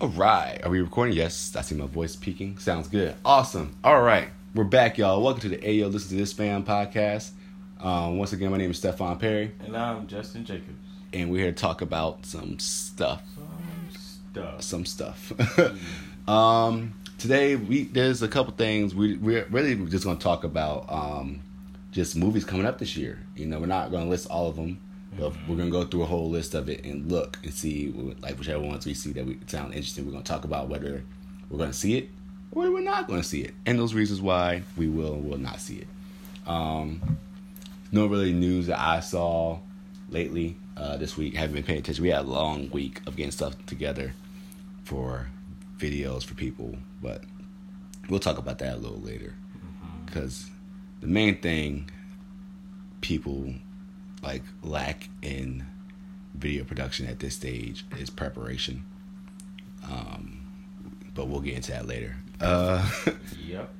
All right. Are we recording? Yes. I see my voice peaking. Sounds good. Awesome. All right. We're back, y'all. Welcome to the Ayo Listen to This Fam podcast. Um, once again, my name is Stefan Perry, And I'm Justin Jacobs. and we're here to talk about some stuff. Some stuff. Some stuff. um, today, we there's a couple things. We, we're really just going to talk about um, just movies coming up this year. You know, we're not going to list all of them. But we're gonna go through a whole list of it and look and see, like whichever ones we see that we sound interesting. We're gonna talk about whether we're gonna see it or we're not gonna see it, and those reasons why we will and will not see it. Um, no really news that I saw lately uh, this week. Haven't been paying attention. We had a long week of getting stuff together for videos for people, but we'll talk about that a little later because the main thing people like lack in video production at this stage is preparation. Um, but we'll get into that later. Uh, Yep.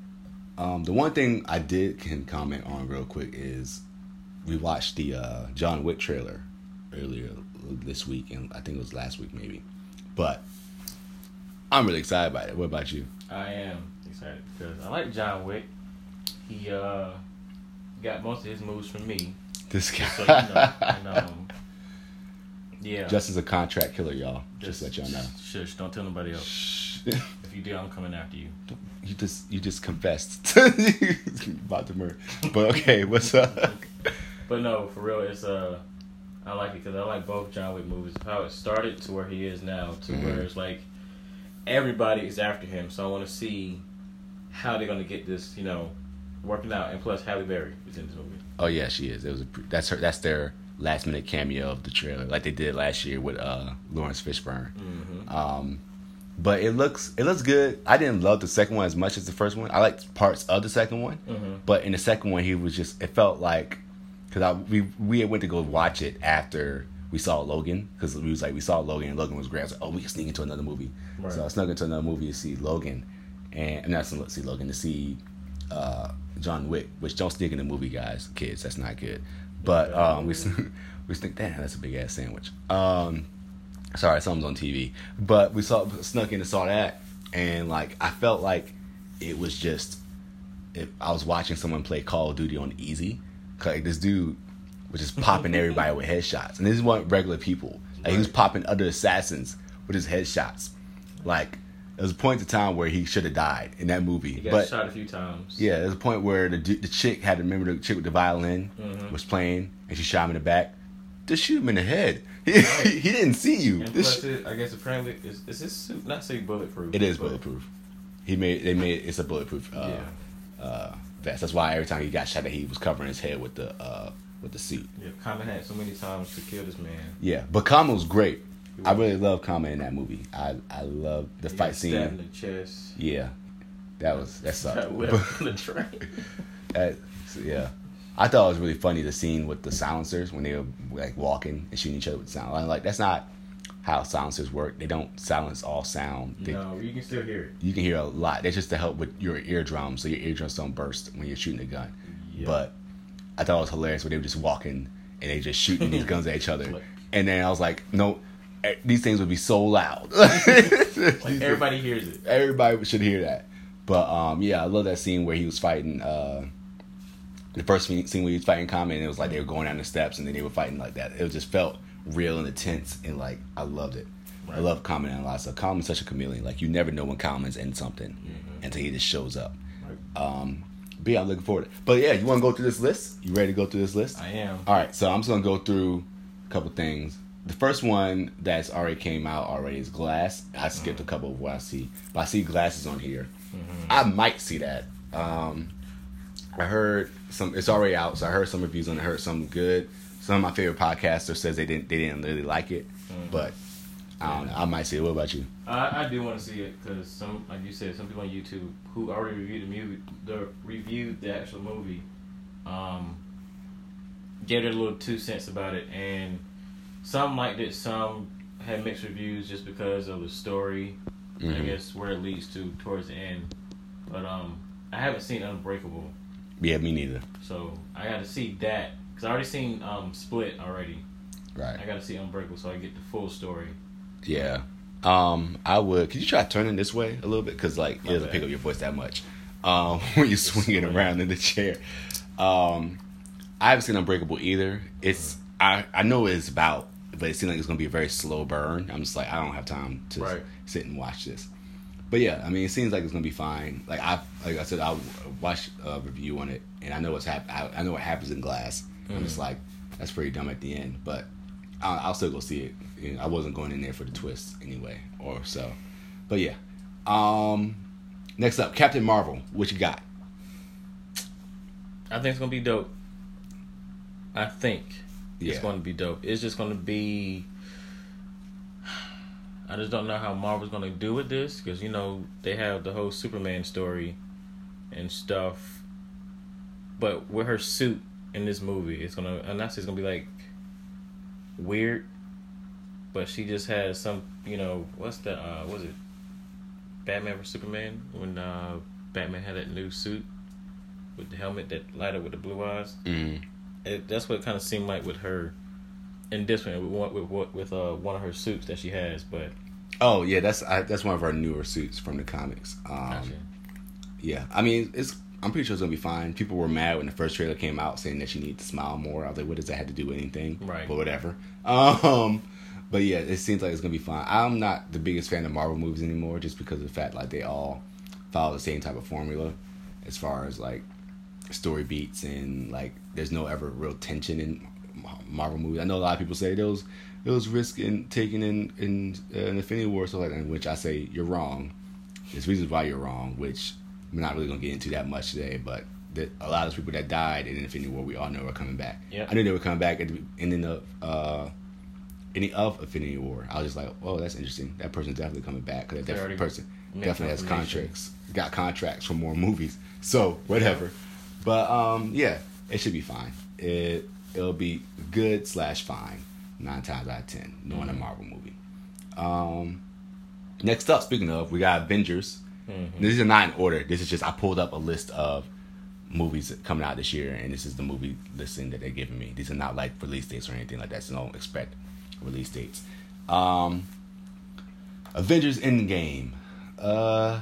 um, the one thing I did can comment on real quick is we watched the uh, John Wick trailer earlier this week, and I think it was last week maybe. But I'm really excited about it. What about you? I am excited because I like John Wick. He uh got most of his moves from me. This guy, So you know, and, um, yeah. just as a contract killer, y'all. Just, let y'all know. Shush, don't tell nobody else. Shh. If you do, I'm coming after you. You just you just confessed about the murder. But okay, what's up? But no, for real, it's uh, I like it because I like both John Wick movies. How it started to where he is now, to Mhm. where it's like everybody is after him. So I want to see how they're gonna get this, you know, working out. And plus, Halle Berry is in this movie. Oh yeah, she is. It was a, that's her. That's their last minute cameo of the trailer, like they did last year with uh Laurence Fishburne. Mm-hmm. Um, but it looks it looks good. I didn't love the second one as much as the first one. I liked parts of the second one, Mm-hmm. but in the second one, he was just. It felt like because I we we went to go watch it after we saw Logan because we was like we saw Logan and Logan was great. I was like, oh, we can sneak into another movie. Right. So I snuck into another movie to see Logan, and not to see Logan to see uh, John Wick, which don't sneak in the movie, guys, kids. That's not good. But um, we we sneak. Damn, that's a big ass sandwich. Um, sorry, something's on TV. But we saw snuck in and saw that, and like I felt like it was just if I was watching someone play Call of Duty on easy. Like this dude was just popping everybody with headshots, and this weren't regular people. Like he was popping other assassins with his headshots. Like there was a point in time where he should have died in that movie, He got but shot a few times. yeah, there's a point where the the chick had to remember the chick with the violin Mhm. was playing, and she shot him in the back. Just shoot him in the head. He, he didn't see you. And This it, I guess apparently, is, is this suit not say bulletproof? It is bulletproof. He made they made it's a bulletproof uh, Yeah. uh, vest. That's why every time he got shot, that he was covering his head with the uh, with the suit. Yeah, Common had so many times to kill this man. Yeah, but Common was great. I really love Common in that movie. I I love the He fight got stabbed in scene. the chest. Yeah, that was that sucked. Got whipped on the train. That- yeah, I thought it was really funny the scene with the silencers when they were like walking and shooting each other with sound. I'm like that's not how silencers work. They don't silence all sound. They, no, you can still hear it. You can hear a lot. That's just to help with your eardrums, so your eardrums don't burst when you're shooting a gun. Yeah. But I thought it was hilarious when they were just walking and they just shooting these guns at each other. And then I was like, no, these things would be so loud. Like everybody hears it. Everybody should hear that. But um, yeah, I love that scene where he was fighting. Uh, the first scene scene where he was fighting Common, it was like they were going down the steps and then they were fighting like that. It just felt real and intense, and like I loved it. I love Common and a lot. So Common's such a chameleon. Like you never know when Common's in something Mhm. until he just shows up. Right. Um, but yeah, I'm looking forward. To it. But yeah, you want to go through this list? You ready to go through this list? I am. All right, so I'm just gonna go through a couple things. The first one that's already came out already is Glass. I skipped a couple of what I see, but I see glasses on here. Mhm. I might see that. Um, I heard some. It's already out, so I heard some reviews on it. I heard some good. Some of my favorite podcasters says they didn't. They didn't really like it, Mhm. but I don't know. I might see it. What about you? I, I do want to see it because some, like you said, some people on YouTube who already reviewed the movie, the reviewed the actual movie, um, gave their little two cents about it, and some liked it, some had mixed reviews just because of the story. I Mhm. guess where it leads to towards the end, but um, I haven't seen Unbreakable, Yeah, me neither. so I got to see that because I already seen um Split already. Right. I got to see Unbreakable so I get the full story. Yeah. Um, I would. Could you try turning this way a little bit? Because like My it doesn't bad. pick up your voice that much um, when you're swinging around in the chair. Um, I haven't seen Unbreakable either. It's I I know it's about, but it seems like it's gonna be a very slow burn. I'm just like I don't have time to Right. sit and watch this. But yeah, I mean, it seems like it's gonna be fine. Like I like I said, I'll watch a review on it, and I know what's hap- I, I know what happens in Glass. I'm just like that's pretty dumb at the end, but I'll, I'll still go see it. You know, I wasn't going in there for the twist anyway, or so. But yeah. Um, next up, Captain Marvel. What you got? I think it's gonna be dope. I think Yeah. it's going to be dope. It's just going to be. I just don't know how Marvel's going to do with this because you know they have the whole Superman story and stuff, but with her suit in this movie, it's gonna and that's just gonna be like weird. But she just has some, you know, what's the uh, was it Batman vs Superman when uh, Batman had that new suit with the helmet that light up with the blue eyes Mm. It, that's what it kind of seemed like with her in this one with one- with with, with uh, one of her suits that she has. But Oh yeah, that's I, that's one of our newer suits from the comics. Um, Gotcha. Yeah, I mean it's. I'm pretty sure it's gonna be fine. People were mad when the first trailer came out, saying that she needed to smile more. I was like, what does that have to do with anything? Right. But whatever. Um, but yeah, it seems like it's gonna be fine. I'm not the biggest fan of Marvel movies anymore, just because of the fact like they all follow the same type of formula, as far as like story beats and like there's no ever real tension in Marvel movies. I know a lot of people say there was there was risk in taking in in uh, Infinity War, so like that, which I say you're wrong. There's reasons why you're wrong, which we're not really gonna get into that much today. But that a lot of those people that died in Infinity War, we all know are coming back. Yeah, I knew they were coming back at the ending of uh, ending of Infinity War. I was just like, oh, that's interesting. That person's definitely coming back because that They definitely already person definitely has contracts, got contracts for more movies. So whatever. But um, yeah, it should be fine. It it'll be good slash fine nine times out of ten, knowing a Marvel movie. Um, next up, speaking of, we got Avengers. Mhm. These are not in order. This is just I pulled up a list of movies coming out this year, and this is the movie listing that they're giving me. These are not like release dates or anything like that, so don't expect release dates. Um, Avengers Endgame. Uh,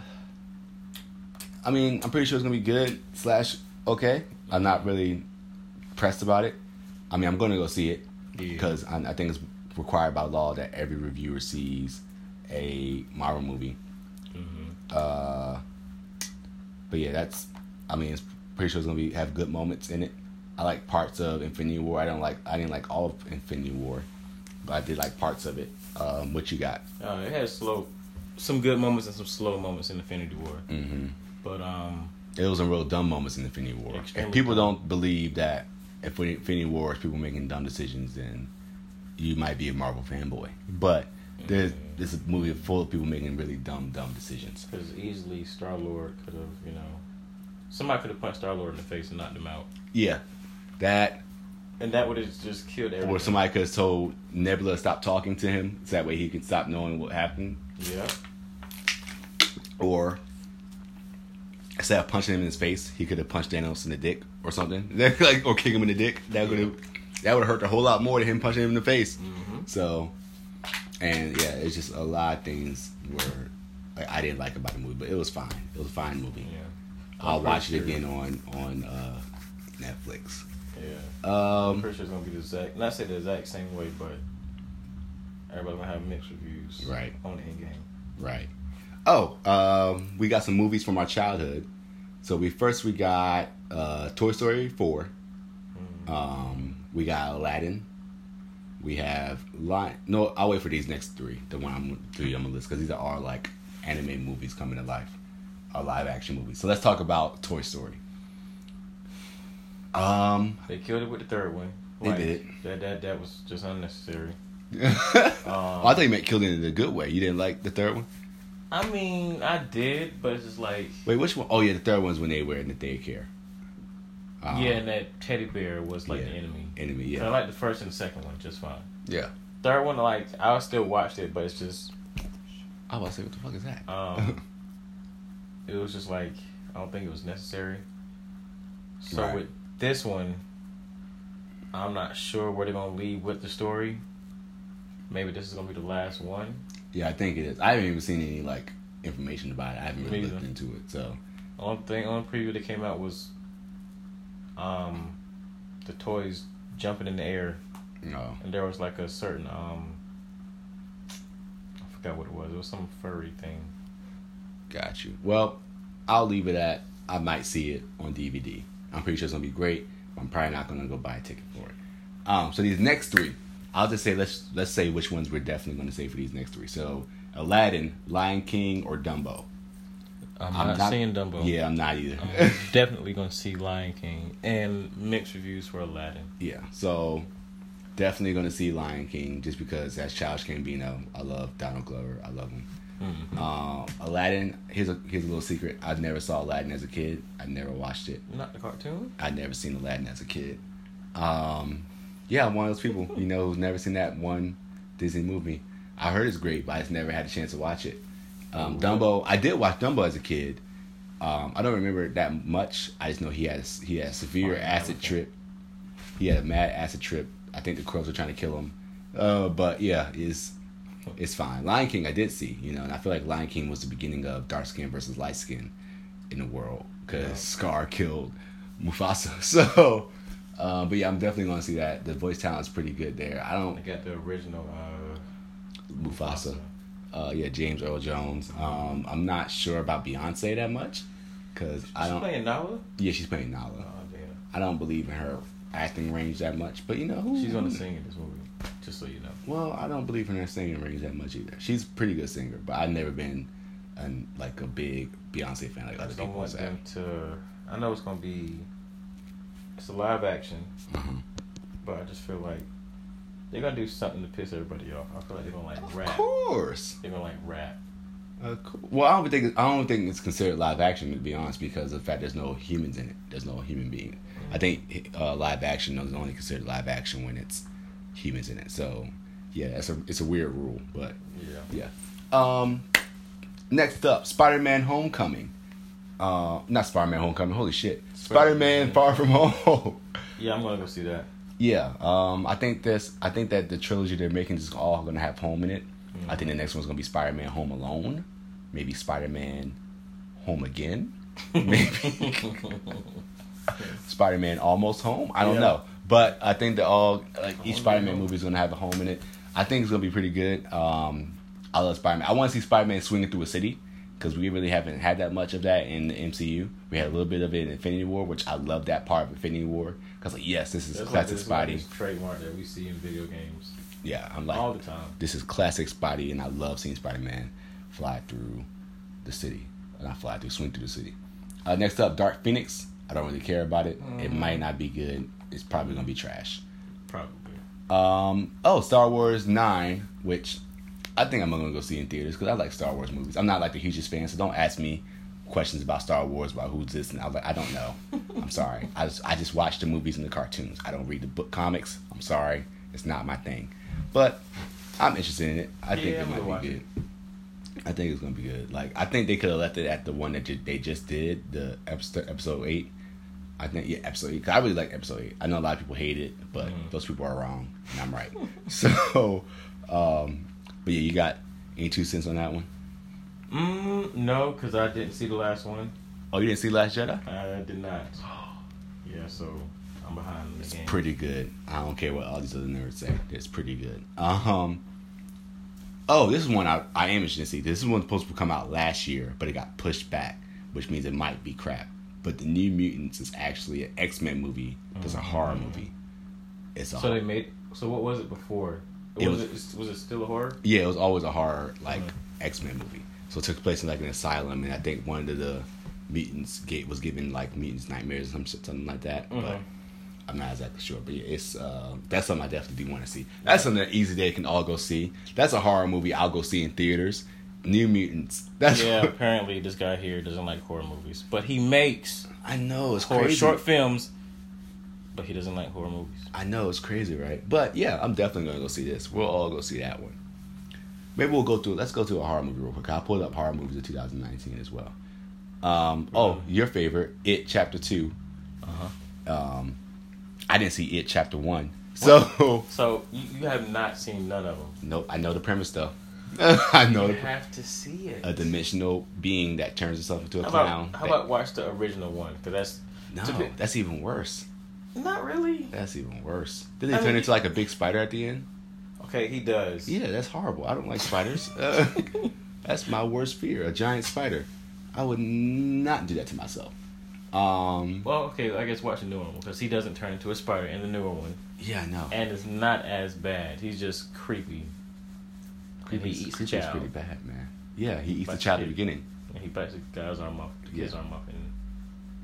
I mean, I'm pretty sure it's gonna be good slash okay. I'm not really pressed about it. I mean, I'm gonna go see it Yeah. because I, I think it's required by law that every reviewer sees a Marvel movie. Mhm. Uh, but yeah, that's. I mean, it's pretty sure it's gonna be have good moments in it. I like parts of Infinity War. I don't like. I didn't like all of Infinity War, but I did like parts of it. Um, what you got? uh, it has slow, some good moments and some slow moments in Infinity War. hmm But um, There was some real dumb moments in Infinity War. Extremely if people dumb. don't believe that if Infinity War is people making dumb decisions, then you might be a Marvel fanboy. But there's this is a movie full of people making really dumb, dumb decisions. because easily Star Lord could have, you know, somebody could have punched Star Lord in the face and knocked him out, Yeah, that and that would have just killed everything. or somebody could have told Nebula to stop talking to him, so that way he could stop knowing what happened. Yeah. Or instead of punching him in his face, he could have punched Thanos in the dick or something, like or kick him in the dick. That would have that would have hurt a whole lot more than him punching him in the face. hmm So, and yeah, it's just a lot of things where like, I didn't like about the movie, but it was fine. It was a fine movie. Yeah. I'll watch pretty it again on on uh, Netflix. Yeah. I'm Um, pretty sure it's gonna be the exact, not say the exact same way, but everybody's gonna have mixed reviews. Right. On Endgame. right. Oh, um, we got some movies from our childhood. So we first we got uh, Toy Story 4 Mm. Um, we got Aladdin. We have Lion. No, I'll wait for these next three. The one I'm three I'm gonna list because these are all like anime movies coming to life, or live action movies. So let's talk about Toy Story. Um, They killed it with the third one. They did. That that that was just unnecessary. oh, Um, I thought you meant killed it in a good way. You didn't like the third one. I mean, I did, but it's just like Wait, which one? Oh yeah, the third one's when they were in the daycare. Um, yeah, and that teddy bear was like yeah. the enemy. enemy. So I like the first and the second one just fine. yeah. Third one, like I still watched it, but it's just I was like, what the fuck is that? um, it was just like I don't think it was necessary. So Right. with this one, I'm not sure where they're gonna lead with the story. Maybe this is gonna be the last one. Yeah, I think it is. I haven't even seen any like information about it. I haven't really looked into it. So Only thing, only preview that came out was, um, the toys jumping in the air, no. and there was like a certain um, I forgot what it was. It was some furry thing. Got you. Well, I'll leave it at I might see it on DVD. I'm pretty sure it's gonna be great. I'm probably not gonna go buy a ticket for it. Um, so these next three, I'll just say let's let's say which ones we're definitely gonna say for these next three. So Aladdin, Lion King, or Dumbo. I'm, I'm not, not- seeing Dumbo. Yeah, I'm not either. I'm definitely gonna see Lion King and mixed reviews for Aladdin. yeah, so definitely gonna see Lion King just because that's Childish Gambino. I love Donald Glover. I love him. Mhm. Um, Aladdin. Here's a here's a little secret. I never saw Aladdin as a kid. I never watched it. Not the cartoon. I'd never seen Aladdin as a kid. Um, yeah, I'm one of those people, you know, who's never seen that one Disney movie. I heard it's great, but I just never had a chance to watch it. Um, Oh, Dumbo, I did watch Dumbo as a kid. Um, I don't remember it that much. I just know he had he had a severe Oh, acid trip. He had a mad acid trip. I think the crows were trying to kill him. Uh, but yeah, it's it's fine. Lion King, I did see, you know, and I feel like Lion King was the beginning of dark skin versus light skin in the world because Yeah. Scar killed Mufasa. So, uh, but yeah, I'm definitely going to see that. The voice talent's pretty good there. I I don't I got the original. Uh, Mufasa. Uh, yeah, James Earl Jones. Um, I'm not sure about Beyonce that much because I don't. playing Nala. Yeah, she's playing Nala. Oh damn. I don't believe in her acting range that much, but you know who? She's gonna sing in this movie. Just so you know. Well, I don't believe in her singing range that much either. She's a pretty good singer, but I've never been an like a big Beyonce fan like I other just don't people want them to. I know it's gonna be. It's a live action, Mhm. but I just feel like they're gonna do something to piss everybody off. I feel like they're gonna like rap. Of course. They're gonna like rap. Uh, cool. Well, I don't think I don't think it's considered live action to be honest, because of the fact there's no humans in it. There's no human being. I think uh, live action is only considered live action when it's humans in it. So yeah, it's a it's a weird rule, but Yeah. yeah. Um, next up, Spider-Man: Homecoming. Uh, not Spider-Man: Homecoming. Holy shit, Spider-Man: Far From Home. Yeah, I'm gonna go see that. Yeah, um, I think this. I think that the trilogy they're making is all gonna have home in it. I think the next one's gonna be Spider-Man: Home Alone, maybe Spider-Man: Home Again, maybe Spider-Man: Almost Home. I don't Yeah. know, but I think that all like each Spider-Man movie is gonna have a home in it. I think it's gonna be pretty good. Um, I love Spider-Man. I want to see Spider-Man swinging through a city because we really haven't had that much of that in the MCU. We had a little bit of it in Infinity War, which I love that part of Infinity War because like yes, this is That's like classic this, Spidey. trademark that we see in video games Yeah, I'm like all the time. this is classic Spidey, and I love seeing Spider Man fly through the city. Not fly through, swing through the city. Uh, next up, Dark Phoenix. I don't really care about it. It Mm. might not be good. It's probably gonna be trash. Probably. Um, oh, Star Wars Nine, which I think I'm gonna go see in theaters because I like Star Wars movies. I'm not like the hugest fan, so don't ask me questions about Star Wars about who's this and I was like, I don't know. I'm sorry. I just I just watch the movies and the cartoons. I don't read the book comics. I'm sorry. It's not my thing. But I'm interested in it. I think Yeah, it gonna might be it. good. I think it's gonna be good. Like I think they could have left it at the one that ju- they just did, the episode episode eight. I think yeah, episode eight. 'Cause I really like episode eight. I know a lot of people hate it, but Mhm. those people are wrong, and I'm right. so, um, but yeah, you got any two cents on that one? Mm, no, because I didn't see the last one. Oh, you didn't see Last Jedi? I did not. Yeah, so I'm behind the It's game. pretty good. I don't care what all these other nerds say. It's pretty good. Um. Oh, this is one I, I am interested to see. This is one supposed to come out last year, but it got pushed back, which means it might be crap. But the New Mutants is actually an X Men movie. It's a horror movie. It's a So they made. So what was it before? It was, was- it was it still a horror? Yeah, it was always a horror like Mhm. X Men movie. So it took place in like an asylum, and I think one of the mutants gate was given like mutants nightmares or some shit, something like that. But Mhm. I'm not exactly sure. But yeah, it's uh, that's something I definitely do want to see. That's something that easy they can all go see. That's a horror movie I'll go see in theaters. New Mutants. That's Yeah, apparently this guy here doesn't like horror movies, but he makes I know it's horror crazy. short films. But he doesn't like horror movies. I know it's crazy, right? But yeah, I'm definitely gonna go see this. We'll all go see that one. Maybe we'll go through. Let's go to a horror movie real quick. I pulled up horror movies of 2019 as well. Um, oh, your favorite, It Chapter Two. Uh huh. Um, I didn't see It Chapter One, so So you, you have not seen none of them. nope. I know the premise though. I know. You have to see it. A dimensional being that turns itself into a how clown. about, how That- about watch the original one? Because that's no, that's even worse. Not really. That's even worse. Did they I turn mean- into like a big spider at the end? Okay, he does. Yeah, that's horrible. I don't like spiders. Uh, that's my worst fear. A giant spider. I would not do that to myself. Um, Well, okay, I guess watch the newer one because he doesn't turn into a spider in the newer one, yeah, I know. and it's not as bad. He's just creepy. And he eats the Creepy's child. pretty bad, man. Yeah, he eats the child at the beginning. And he bites the guy's arm off, the kid's arm off, and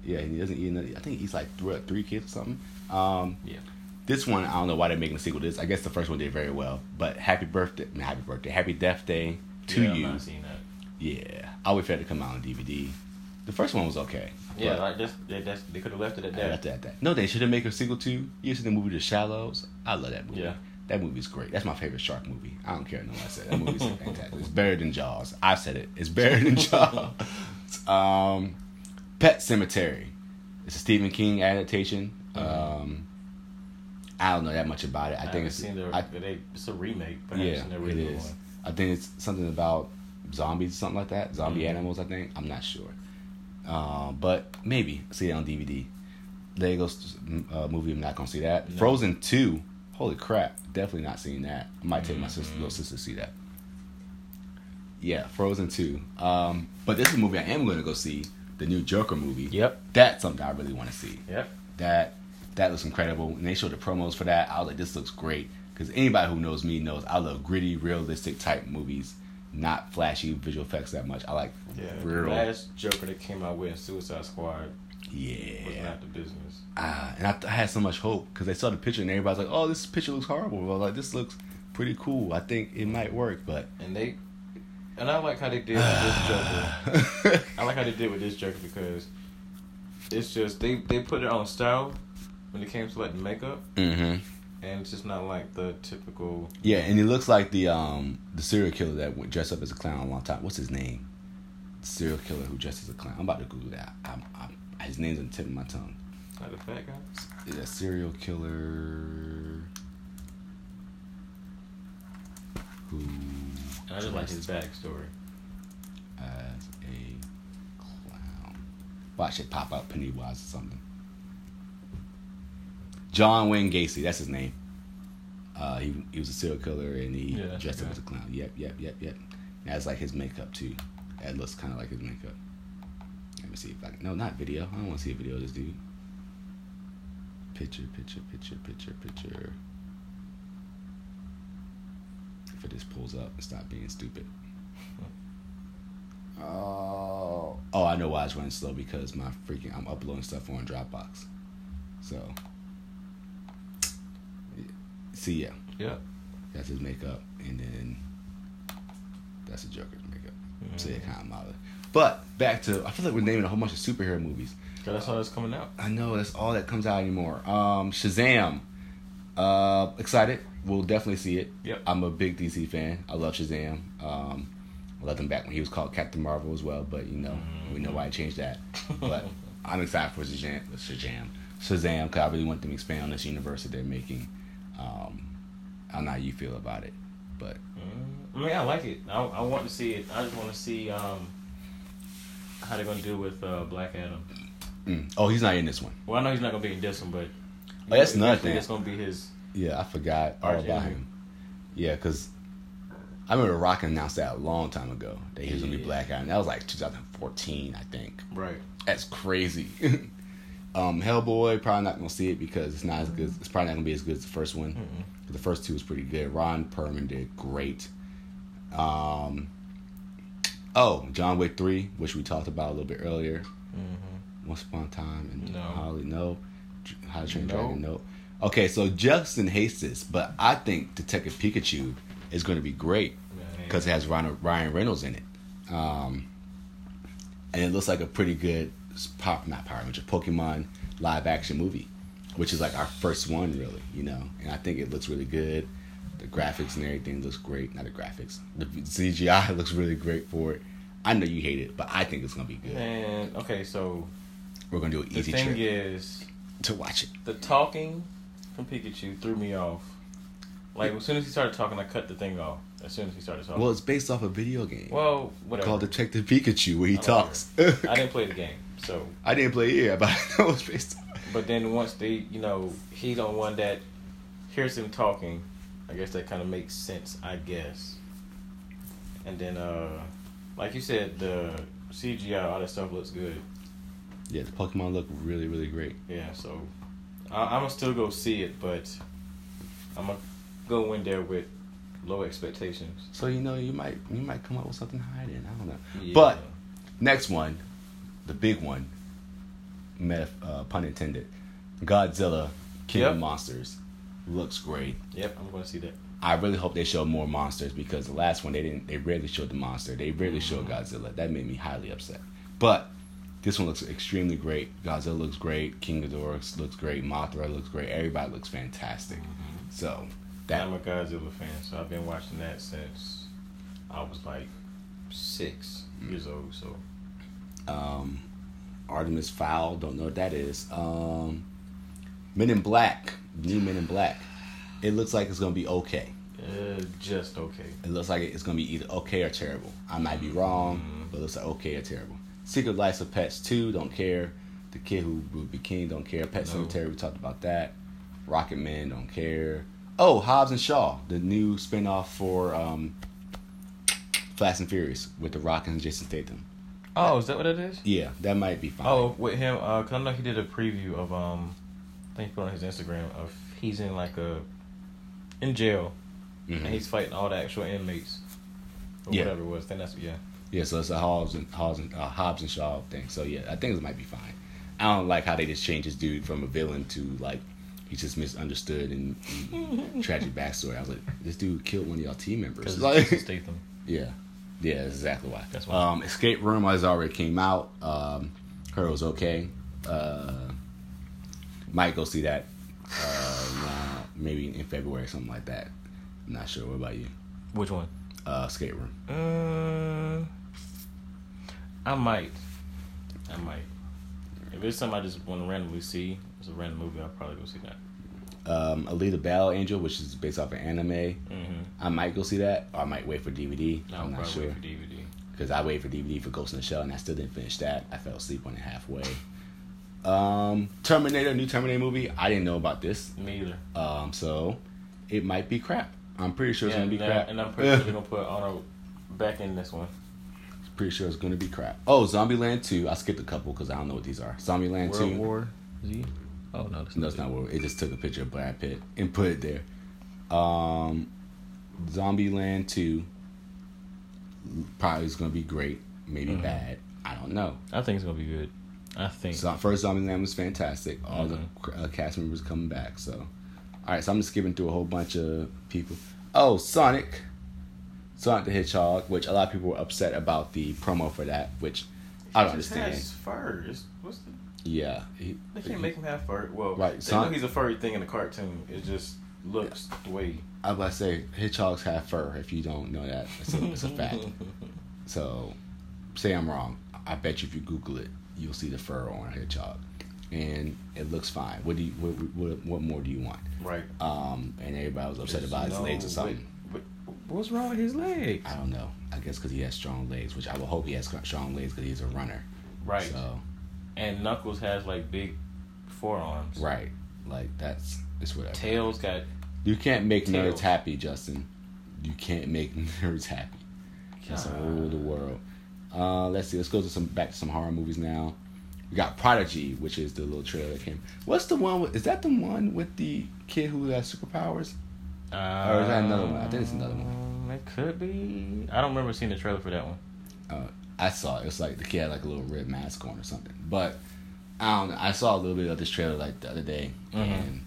Yeah, and he doesn't eat another. I think he's like three, three kids or something. Um, yeah. This one, I don't know why they're making a sequel to this. I guess the first one did very well. But happy birthday, I mean, happy birthday, happy death day to yeah, you. Not seeing that. Yeah, I wait for it to come out on DVD. The first one was okay. Yeah, like that's, they, that's they could have left it at that. left it at that. No, they should have made a sequel to. You see the movie The Shallows? I love that movie. Yeah. That movie's great. That's my favorite shark movie. I don't care no one said. That movie's fantastic. It's better than Jaws. I said it. It's better than Jaws. Um, Pet Sematary. It's a Stephen King adaptation. Um, I don't know that much about it. I, I, think it's I, they, it's a remake, but yeah, it is. one. I think it's something about zombies, something like that. Zombie Mhm. animals. I think. I'm not sure. Um, but maybe see it on DVD. Legos uh, movie. I'm not gonna see that. No. Frozen Two. Holy crap! Definitely not seeing that. I might take my sister, little sister to see that. Yeah, Frozen Two. Um, but this is a movie I am going to go see. The new Joker movie. Yep. That's something I really want to see. Yep. That that looks incredible. And they showed the promos for that. I was like, this looks great. Because anybody who knows me knows I love gritty, realistic type movies, not flashy visual effects that much. I like Yeah. real. The last Joker that came out with Suicide Squad Yeah. was Yeah. not the business. Ah, and I, I had so much hope because they saw the picture and everybody's like, oh, this picture looks horrible. I was like, this looks pretty cool. I think it might work, but. And they, and I like how they did with this Joker. I like how they did with this Joker because it's just they they put it on style when it came to like the makeup, hmm and it's just not like the typical. Yeah, and he looks like the um the serial killer that went dressed up as a clown a long time. What's his name? serial killer who dressed as a clown. I'm about to Google that. I'm, I'm, his name's on the tip of my tongue. Like the fat guy. Is a serial killer who I just like his backstory. as a clown. Watch it pop up Pennywise or something. John Wayne Gacy, that's his name. Uh, he he was a serial killer and he Yeah, dressed up as a clown. Yep, yep, yep, yep. That's like his makeup too. That looks kind of like his makeup. Let me see if I can. No, not video. I don't want to see a video of this dude. Picture, picture, picture, picture, picture. If it just pulls up and stop being stupid. Oh, oh! I know why it's running slow because my freaking I'm uploading stuff on Dropbox. So, see, yeah, Yeah. that's his makeup, and then that's the Joker's makeup. So Mm-hmm. it kind of model. But back to, I feel like we're naming a whole bunch of superhero movies. So that's all that's coming out. I know that's all that comes out anymore. Um, Shazam. Uh, excited. We'll definitely see it. Yep. I'm a big DC fan. I love Shazam. Um, I loved him back when he was called Captain Marvel as well, but you know we know why he changed that. But I'm excited for Shazam. Shazam. Shazam, because I really want them to expand on this universe that they're making. Um, I don't know how you feel about it, but Mm, I mean, I like it. I, I want to see it. I just want to see um, how they're gonna do with uh, Black Adam. mm. oh, he's not in this one. Well, I know he's not gonna be in this one, but Oh, that's another eventually thing. It's gonna be his. Yeah, I forgot all about him. Yeah, because I remember Rock announced that a long time ago that he was gonna be. Black Adam. That was like 2014, I think. Right. That's crazy. um, Hellboy probably not gonna see it because it's not as good. It's probably not gonna be as good as the first one. Mm-mm. The first two was pretty good. Ron Perlman did great. Um, oh, John Wick three, which we talked about a little bit earlier. Mm-hmm. Once Upon a Time and No. Holly, no. How to Train No. Dragon, no. Okay, so Justin hates this, but I think Detective Pikachu is going to be great because it has Ryan, Ryan Reynolds in it, um, and it looks like a pretty good pop, not Power Ranger, Pokemon live action movie, which is like our first one, really, you know. And I think it looks really good. The graphics and everything looks great. Not the graphics, the CGI looks really great for it. I know you hate it, but I think it's gonna be good. And okay, so We're gonna do an the easy thing trip is, to watch it. the talking from Pikachu threw me off. Like as soon as he started talking, I cut the thing off. as soon as he started talking. Well, it's based off a video game Well, whatever. called Detective Pikachu where he I talks. I didn't play the game, so. I didn't play it either, but I know it's based. On. But then once they, you know, he's on one that hears him talking. I guess that kind of makes sense. I guess. And then, uh, like you said, the CGI, all that stuff looks good. Yeah, the Pokemon look really, really great. Yeah, so I, I'm gonna still go see it, but I'm gonna go in there with low expectations. So you know, you might you might come up with something high then. I don't know. Yeah. But next one, the big one, meta, uh, pun intended, Godzilla King Yep. of Monsters, looks great. yep, I'm gonna see that. I really hope they show more monsters because the last one they didn't. They rarely showed the monster. They rarely showed Godzilla. That made me highly upset. But this one looks extremely great. Godzilla looks great. King Ghidorah looks great. Mothra looks great. Everybody looks fantastic. So that I'm a Godzilla fan, so I've been watching that since I was like six years old. So um, Artemis Fowl. Don't know what that is. Um, Men in Black. New Men in Black. It looks like it's gonna be okay. uh, just okay. It looks like it's gonna be either okay or terrible. I might be wrong, but it looks like okay or terrible. Secret Life of Pets 2, don't care. The Kid Who Would Be King, don't care. Pet No. Cemetery, we talked about that. Rocket Man, don't care. Oh, Hobbs and Shaw, the new spinoff for um, Fast and Furious with The Rock and Jason Statham. Oh, is that what it is? Yeah, that might be fine. Oh, with him, uh, cause I know he did a preview of um, I think he put on his Instagram of he's in like a in jail Mhm. and he's fighting all the actual inmates or Yeah. whatever it was. Then that's yeah. Yeah, so it's a Hobbs and Hobbs and uh, Hobbs and Shaw thing. So yeah, I think it might be fine. I don't like how they just changed this dude from a villain to like he's just misunderstood and, and tragic backstory. I was like, this dude killed one of y'all team members. Like, Statham. yeah, yeah, that's exactly why. That's why. Um, Escape Room has already came out. Um, it was okay. Uh, might go see that. Uh, maybe in February or something like that. I'm not sure. What about you? Which one? Uh, Escape Room. Uh, I might. I might. If it's something I just want to randomly see, it's a random movie. I'll probably go see that. um, Alita Battle Angel, which is based off an anime. Mm-hmm. I might go see that, or I might wait for DVD. I'm not sure wait for DVD. because I waited for DVD for Ghost in the Shell, and I still didn't finish that. I fell asleep on it halfway. Um, Terminator, new Terminator movie. I didn't know about this, Me either. um, so it might be crap. I'm pretty sure it's gonna be and, crap. and I'm pretty sure they're gonna put Arnold back in this one. Pretty sure it's gonna be crap. Oh, Zombieland Two. I skipped a couple because I don't know what these are. Zombieland World Two. War Z. Oh no, that's No, it's not what it just took a picture of Brad Pitt and put it there. Um, Zombieland Two probably is gonna be great, maybe Mhm. bad. I don't know. I think it's gonna be good. I think. So first Zombieland was fantastic. All Mhm. the uh, cast members coming back. So, all right. So I'm just skipping through a whole bunch of people. Oh, Sonic, Sonic the Hedgehog, which a lot of people were upset about the promo for that, which I don't understand. has fur. It's- What's the, Yeah, he, they can't make him have fur. Well, Right, They Son- know he's a furry thing in the cartoon. It just looks the way. I was about to say hedgehogs have fur. If you don't know that, it's a, it's a fact. So, say I'm wrong. I bet you if you Google it, you'll see the fur on a hedgehog, and it looks fine. What do you what, what, what more do you want? right. Um, and everybody was upset about his No, legs or something. What's wrong with his legs? I don't know. I guess because he has strong legs, which I would hope he has strong legs because he's a runner. Right. So And Knuckles has like big forearms. right, like that's it's whatever. Tails got. You can't make nerds happy, Justin. You can't make nerds happy. That's a whole the world. Uh, let's see. Let's go to some back to some horror movies now. We got Prodigy, which is the little trailer that came. What's the one? With, is that the one with the kid who has superpowers? Uh, Or is that another one? I think it's another one. It could be. I don't remember seeing the trailer for that one. Uh, I saw it. It's like the kid had like a little red mask on or something. But I don't know. I saw a little bit of this trailer like the other day, Mhm. and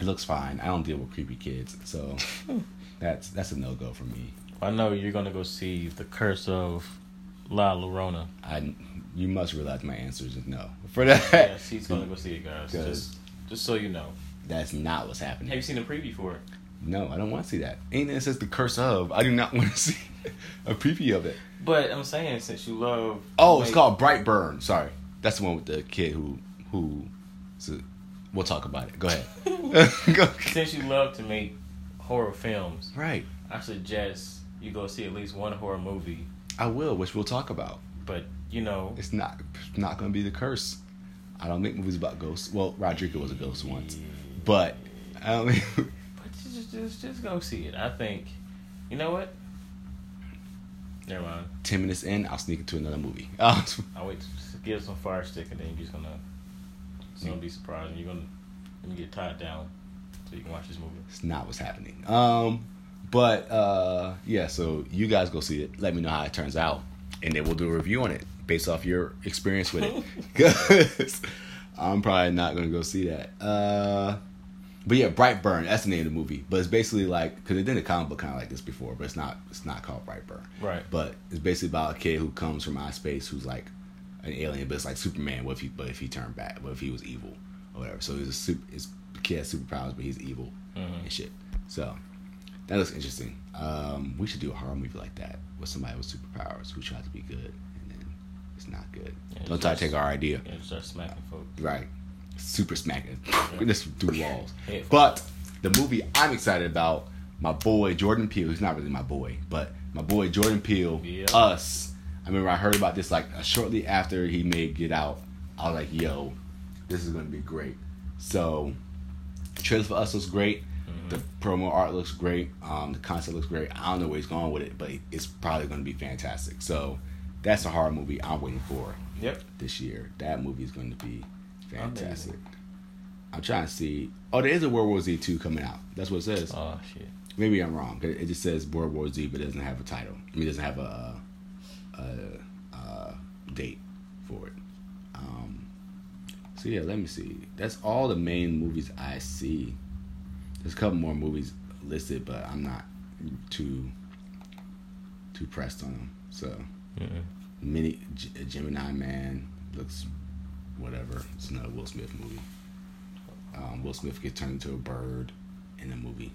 it looks fine. I don't deal with creepy kids, so that's that's a no go for me. I know you're gonna go see the Curse of La Llorona. I you must realize my answer is no for that. yes, he's gonna go see it, guys. Just, just so you know. That's not what's happening. Have you seen the preview for it? No, I don't want to see that. Ain't it says the curse of? I do not want to see a preview of it. But I'm saying since you love. Oh, it's called Brightburn. Sorry, that's the one with the kid who who. So we'll talk about it. Go ahead. Go. Since you love to make horror films, Right. I suggest you go see at least one horror movie. I will, which we'll talk about. But you know, It's not not going to be the curse. I don't make movies about ghosts. Well, Rodrigo was a ghost once, but I don't. Mean, just just just go see it. I think. You know what? Never mind. Ten minutes in, I'll sneak into another movie. I'll wait to give some fire stick and then you're just gonna you're gonna be surprised and you're gonna you get tied down so you can watch this movie. it's not what's happening. Um, but uh, yeah, so you guys go see it. Let me know how it turns out, and then we'll do a review on it based off your experience with it. Because I'm probably not gonna go see that. Uh, but yeah, Brightburn. That's the name of the movie. But it's basically like because they did a comic book kind of like this before, but it's not. It's not called Brightburn. Right. But it's basically about a kid who comes from outer space who's like an alien, but it's like Superman. What if he? But if he turned bad? What if he was evil or whatever? So he's a super. His kid has superpowers, but he's evil Mhm. and shit. So that looks interesting. Um, we should do a horror movie like that with somebody with superpowers who tries to be good and then it's not good. Yeah, Don't try to take our idea. Yeah, start smacking folks. Right. Super smacking. This through walls. But the movie I'm excited about, my boy Jordan Peele, he's not really my boy, but my boy Jordan Peele, Yeah. Us. I remember I heard about this like uh, shortly after he made Get Out. I was like, yo, this is gonna be great. So trailer for Us looks great. Mm-hmm. The promo art looks great. Um, the concept looks great. I don't know where he's going with it, but it's probably going to be fantastic. So that's a horror movie I'm waiting for Yep. this year. That movie is going to be fantastic. I'm trying to see. Oh, there is a World War Z two coming out. That's what it says. Oh shit. Maybe I'm wrong. It just says World War Z, but it doesn't have a title. I mean, it doesn't have a, a, a date for it. Um, so yeah, let me see. That's all the main movies I see. There's a couple more movies listed, but I'm not too too pressed on them. So Mm-mm. Mini G- Gemini Man looks whatever. It's another Will Smith movie. Um, Will Smith gets turned into a bird in the movie.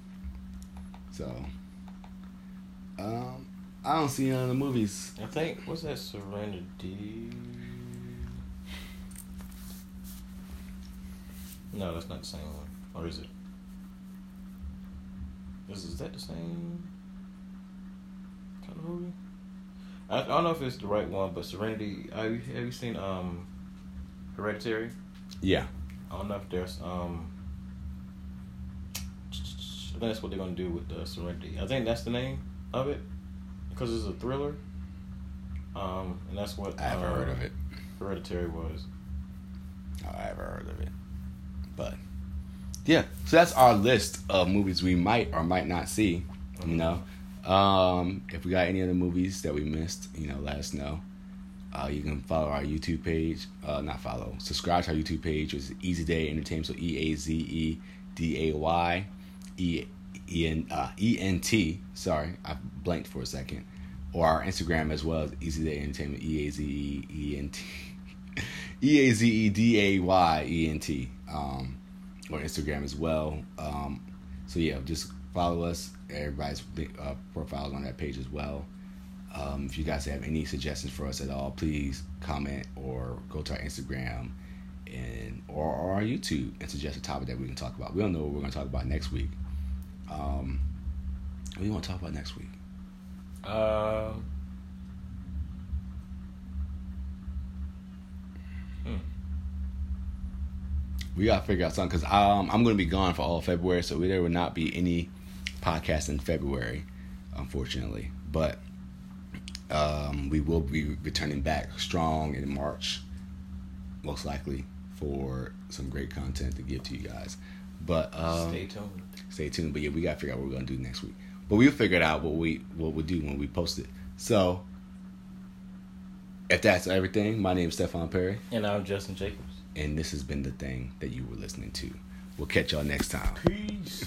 So, um, I don't see none of the movies. I think what's that Serenity? No, that's not the same one. Or is it? Is, is that the same kind of movie? I, I don't know if it's the right one, but Serenity. Have you, have you seen um Hereditary? Yeah, I don't know if there's um. I think that's what they're gonna do with the Serenity. I think that's the name of it because it's a thriller. Um, and that's what I haven't uh, heard of it. Hereditary was. Oh, I haven't heard of it. But yeah, so that's our list of movies we might or might not see. You know, um, if we got any other movies that we missed, you know, let us know. Uh, you can follow our YouTube page. Uh, not follow. Subscribe to our YouTube page. It's Easy Day Entertainment. So E A Z E D A Y E E N uh, E N T. Sorry, I blanked for a second. Or our Instagram as well as Easy Day Entertainment. E A Z E E N T. E A Z E D A Y E N T. Um, or Instagram as well. Um, so yeah, just follow us. Everybody's uh, profiles on that page as well. Um, if you guys have any suggestions for us at all, please comment or go to our Instagram and or, or our YouTube and suggest a topic that we can talk about. We don't know what we're going to talk about next week. Um, what do you want to talk about next week? Um. hmm. We got to figure out something because um, I'm going to be gone for all of February, so there will not be any podcast in February, unfortunately. But um, we will be returning back strong in March, most likely, for some great content to give to you guys. But um, Stay tuned. stay tuned. But yeah, we got to figure out what we're going to do next week. But we'll figure it out what we what we'll do when we post it. So, if that's everything, my name is Stefan Perry, And I'm Justin Jacobs. and this has been the thing that you were listening to. We'll catch y'all next time. Peace.